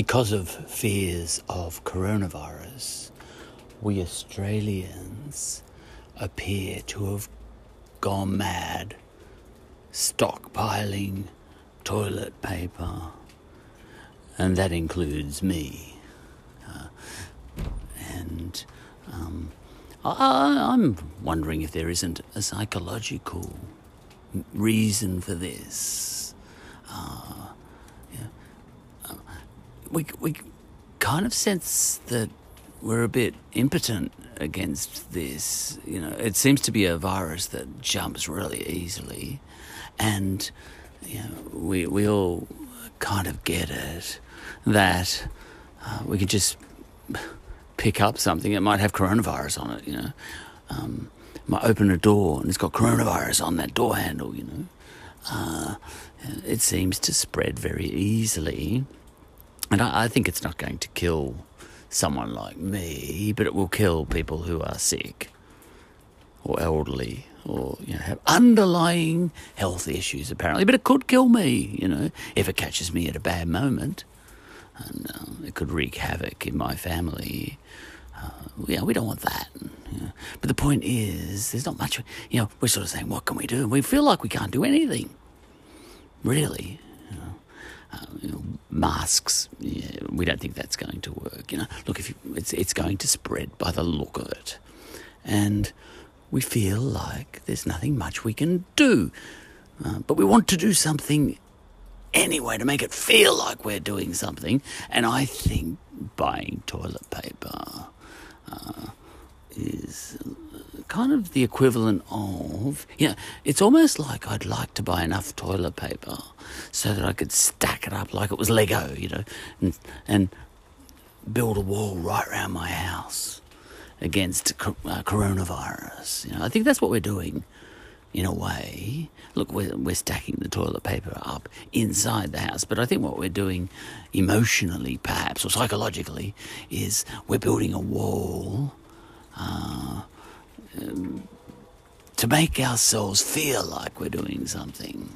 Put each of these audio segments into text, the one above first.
because of fears of coronavirus, we Australians appear to have gone mad, stockpiling toilet paper, and that includes me. Uh, and um, I, I'm wondering if there isn't a psychological reason for this. Uh, we, we kind of sense that we're a bit impotent against this. You know, it seems to be a virus that jumps really easily, and you know, we we all kind of get it that uh, we could just pick up something. It might have coronavirus on it. You know, um, might open a door and it's got coronavirus on that door handle. You know, uh, it seems to spread very easily, and I, I think it's not going to kill someone like me, but it will kill people who are sick or elderly or you know have underlying health issues apparently. But it could kill me, you know, if it catches me at a bad moment, and um, it could wreak havoc in my family. Uh, yeah, we don't want that. But the point is, there's not much. You know, we're sort of saying, what can we do? And we feel like we can't do anything, really. You know. Uh, you know, masks. Yeah, we don't think that's going to work. You know, look, if you, it's it's going to spread by the look of it, and we feel like there's nothing much we can do, uh, but we want to do something anyway to make it feel like we're doing something. And I think buying toilet paper uh, is kind of the equivalent of, you know, it's almost like I'd like to buy enough toilet paper so that I could stack it up like it was Lego, you know, and, and build a wall right around my house against uh, coronavirus. You know, I think that's what we're doing in a way. Look, we're, we're stacking the toilet paper up inside the house, but I think what we're doing emotionally, perhaps, or psychologically, is we're building a wall uh, um, to make ourselves feel like we're doing something.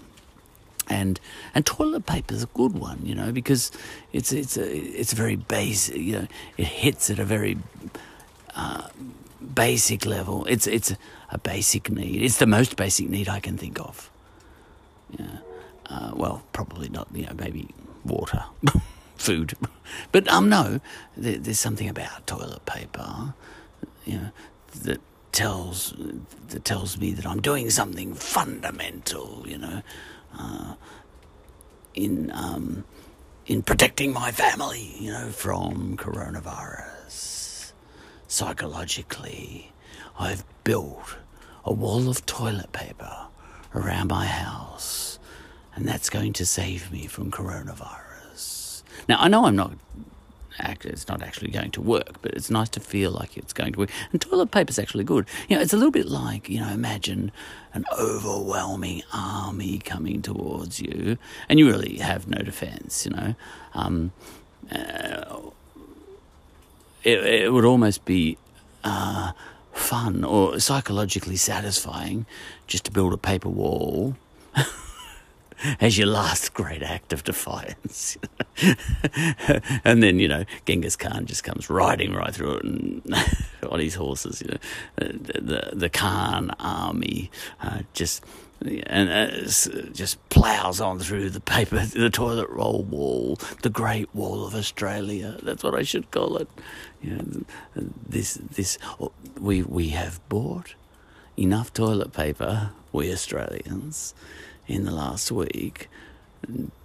And and toilet paper is a good one, you know, because it's it's a it's very basic. You know, it hits at a very uh, basic level. It's it's a basic need. It's the most basic need I can think of. Yeah. Uh, well, probably not. You know, maybe water, food, but um, no. There, there's something about toilet paper, you know, that tells that tells me that I'm doing something fundamental, you know, uh, in um, in protecting my family, you know, from coronavirus. Psychologically, I've built a wall of toilet paper around my house, and that's going to save me from coronavirus. Now, I know I'm not it's not actually going to work, but it's nice to feel like it's going to work. And toilet paper is actually good. You know, it's a little bit like, you know, imagine an overwhelming army coming towards you, and you really have no defense, you know. Um, uh, it, it, would almost be uh, fun or psychologically satisfying just to build a paper wall. as your last great act of defiance. and then, you know, Genghis Khan just comes riding right through it and on his horses, you know, the, the, the Khan army uh, just and uh, just plows on through the paper, the toilet roll wall, the Great Wall of Australia. That's what I should call it. You know, this, this, we we have bought enough toilet paper, we Australians, in the last week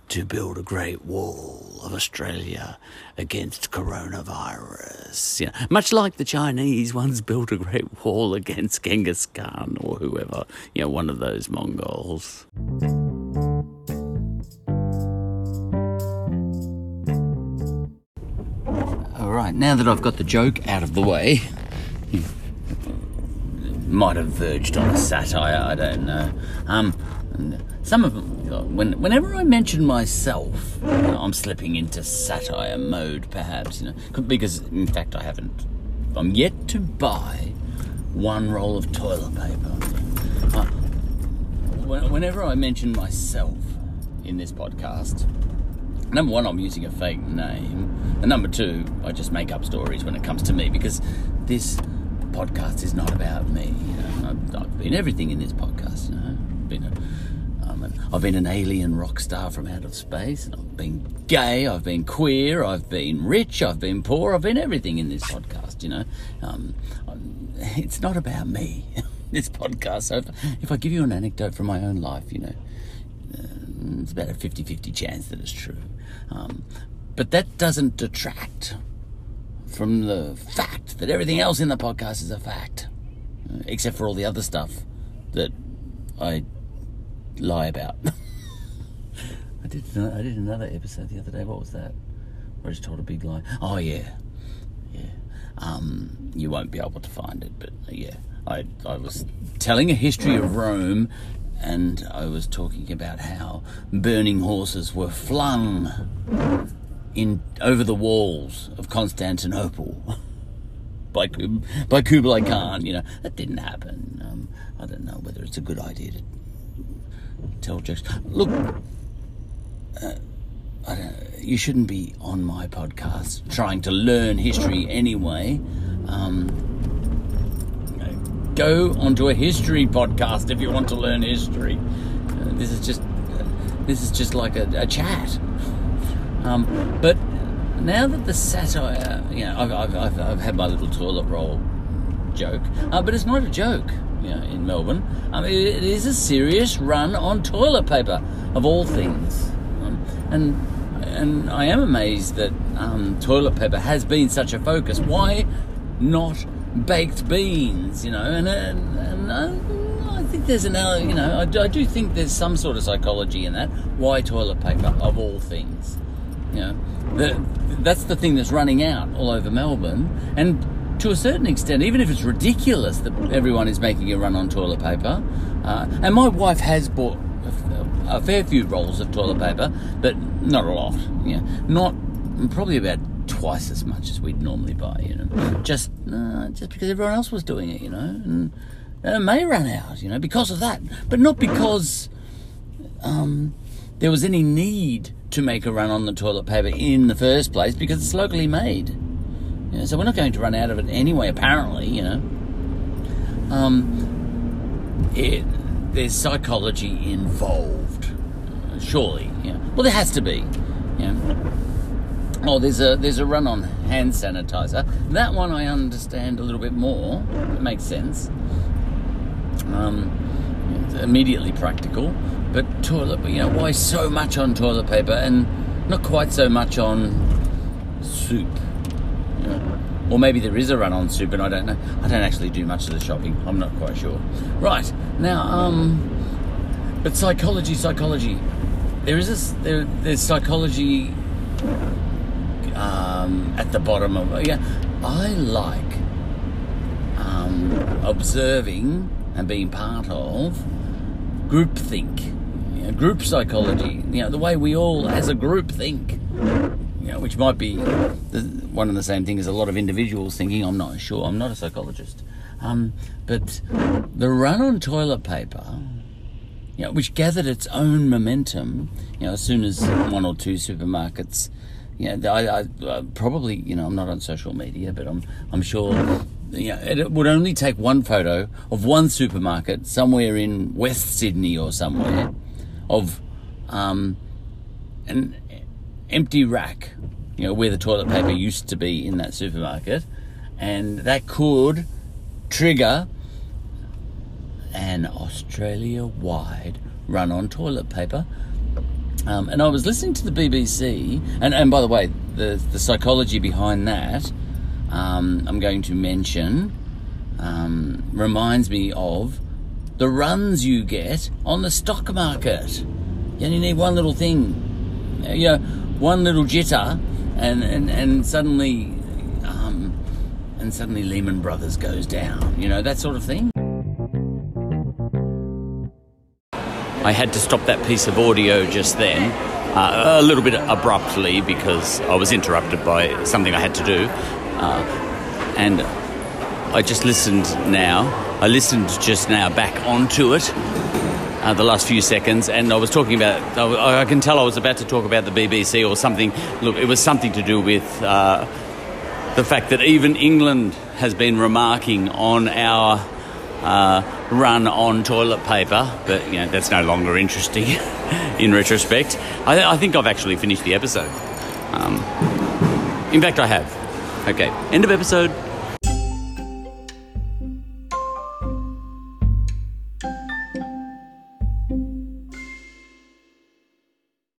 to build a great wall of Australia against coronavirus. You know, much like the Chinese once built a great wall against Genghis Khan or whoever, you know, one of those Mongols. All right, now that I've got the joke out of the way, might have verged on a satire, I don't know. Um, some of them, when, whenever I mention myself, you know, I'm slipping into satire mode, perhaps, you know, because in fact I haven't. I'm yet to buy one roll of toilet paper. Uh, whenever I mention myself in this podcast, number one, I'm using a fake name, and number two, I just make up stories when it comes to me because this podcast is not about me. You know, I've, I've been everything in this podcast. You know, I've been a, um, an, I've been an alien rock star from out of space, and I've been gay, I've been queer, I've been rich, I've been poor, I've been everything in this podcast. You know, um, it's not about me. this podcast. So if, if I give you an anecdote from my own life, you know, uh, it's about a 50 50 chance that it's true. Um, but that doesn't detract from the fact that everything else in the podcast is a fact, uh, except for all the other stuff that I lie about. I did I did another episode the other day. What was that? Where I just told a big lie. Oh yeah, yeah. Um, you won't be able to find it, but uh, yeah, I I was telling a history of Rome and I was talking about how burning horses were flung in over the walls of Constantinople by by Kublai Khan. You know that didn't happen. Um, I don't know whether it's a good idea to tell jokes. Look, uh, you shouldn't be on my podcast trying to learn history anyway. Um, go onto a history podcast if you want to learn history. Uh, this is just uh, this is just like a, a chat. Um, but now that the satire, you know, I've, I've, I've, I've had my little toilet roll joke, uh, but it's not a joke. You know, in Melbourne, um, it, it is a serious run on toilet paper of all things, um, and and I am amazed that um, toilet paper has been such a focus. Why not baked beans, you know, and, and, and uh, I think there's an, you know, I, I, do think there's some sort of psychology in that. Why toilet paper, of all things? You know, the, that's the thing that's running out all over Melbourne, and to a certain extent, even if it's ridiculous that everyone is making a run on toilet paper, uh, and my wife has bought a, a fair few rolls of toilet paper, but not a lot. Yeah, not probably about twice as much as we'd normally buy, you know, just uh, just because everyone else was doing it, you know, and, and it may run out, you know, because of that, but not because um, there was any need to make a run on the toilet paper in the first place because it's locally made. You know, so we're not going to run out of it anyway, apparently, you know. Um, it, there's psychology involved, surely. Yeah. Well, there has to be. Know. Oh, there's a there's a run on hand sanitizer. That one I understand a little bit more. It makes sense. Um, immediately practical, but toilet. You know why so much on toilet paper and not quite so much on soup. Or maybe there is a run on soup, and I don't know. I don't actually do much of the shopping. I'm not quite sure. Right now, um, but psychology, psychology. There is this. There, there's psychology um, at the bottom of yeah. I like um, observing and being part of groupthink, you know, group psychology. You know, the way we all, as a group, think. You know, which might be the, one and the same thing as a lot of individuals thinking. I'm not sure. I'm not a psychologist. Um, but the run on toilet paper, you know, which gathered its own momentum, you know, as soon as one or two supermarkets you know, I, I uh, probably, you know, I'm not on social media, but I'm, I'm sure, you know, it would only take one photo of one supermarket somewhere in West Sydney or somewhere of um, empty rack, you know, where the toilet paper used to be in that supermarket, and that could trigger an Australia-wide run on toilet paper. Um, and I was listening to the BBC, and, and by the way, the, the psychology behind that, um, I'm going to mention, um, reminds me of the runs you get on the stock market. You only need one little thing, you know, one little jitter, and, and, and suddenly, um, and suddenly Lehman Brothers goes down, you know, that sort of thing. I had to stop that piece of audio just then, uh, a little bit abruptly because I was interrupted by something I had to do. Uh, and I just listened now. I listened just now back onto it. Uh, the last few seconds, and I was talking about. I can tell I was about to talk about the BBC or something. Look, it was something to do with uh, the fact that even England has been remarking on our uh, run on toilet paper, but you know that's no longer interesting in retrospect. I, I, think I've actually finished the episode. Um, in fact, I have. Okay, end of episode.